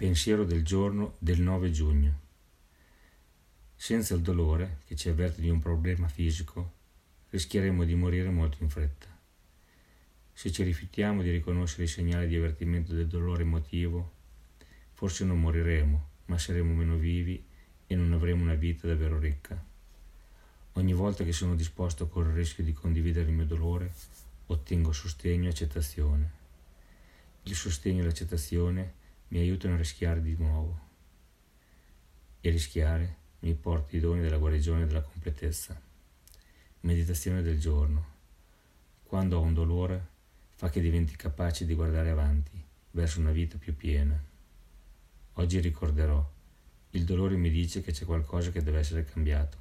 Pensiero del giorno del 9 giugno. Senza il dolore, che ci avverte di un problema fisico, rischieremo di morire molto in fretta. Se ci rifiutiamo di riconoscere i segnali di avvertimento del dolore emotivo, forse non moriremo, ma saremo meno vivi e non avremo una vita davvero ricca. Ogni volta che sono disposto a correre il rischio di condividere il mio dolore, ottengo sostegno e accettazione. Il sostegno e l'accettazione mi aiutano a rischiare di nuovo. E rischiare mi porta i doni della guarigione e della completezza. Meditazione del giorno. Quando ho un dolore, fa che diventi capace di guardare avanti, verso una vita più piena. Oggi ricorderò, il dolore mi dice che c'è qualcosa che deve essere cambiato